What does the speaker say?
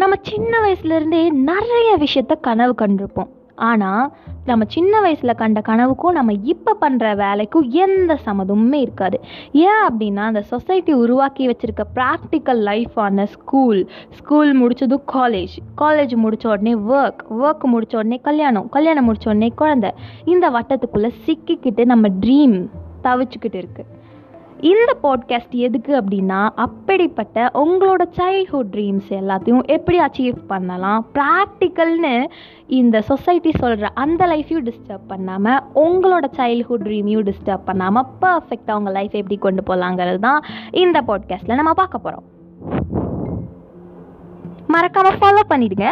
நம்ம சின்ன வயசுலேருந்தே நிறைய விஷயத்த கனவு கண்டிருப்போம். ஆனால் நம்ம சின்ன வயசில் கண்ட கனவுக்கும் நம்ம இப்போ பண்ணுற வேலைக்கும் எந்த சம்மதமுமே இருக்காது. ஏன் அப்படின்னா அந்த சொசைட்டி உருவாக்கி வச்சுருக்க ப்ராக்டிக்கல் லைஃபான ஸ்கூல் ஸ்கூல் முடித்ததும் காலேஜ் காலேஜ் முடித்த உடனே ஒர்க் ஒர்க் முடிச்ச உடனே கல்யாணம் கல்யாணம் முடித்த உடனே குழந்தை. இந்த வட்டத்துக்குள்ளே சிக்கிக்கிட்டு நம்ம ட்ரீம் தவிச்சுக்கிட்டு இருக்குது இந்த பாட்காஸ்ட் எதுக்கு அப்படின்னா அப்படிப்பட்ட உங்களோட சைல்ட்ஹுட் ட்ரீம்ஸ் எல்லாத்தையும் எப்படி அச்சீவ் பண்ணலாம்? ப்ராக்டிக்கல்னு இந்த சொசைட்டி சொல்கிற அந்த லைஃப்பையும் டிஸ்டர்ப் பண்ணாமல் உங்களோட சைல்ட்ஹுட் ட்ரீமையும் டிஸ்டர்ப் பண்ணாமல் பர்ஃபெக்டாக உங்கள் லைஃப் எப்படி கொண்டு போகலாங்கிறது தான் இந்த பாட்காஸ்ட்டில் நம்ம பார்க்க போகிறோம் மறக்காமல் ஃபாலோ பண்ணிடுங்க.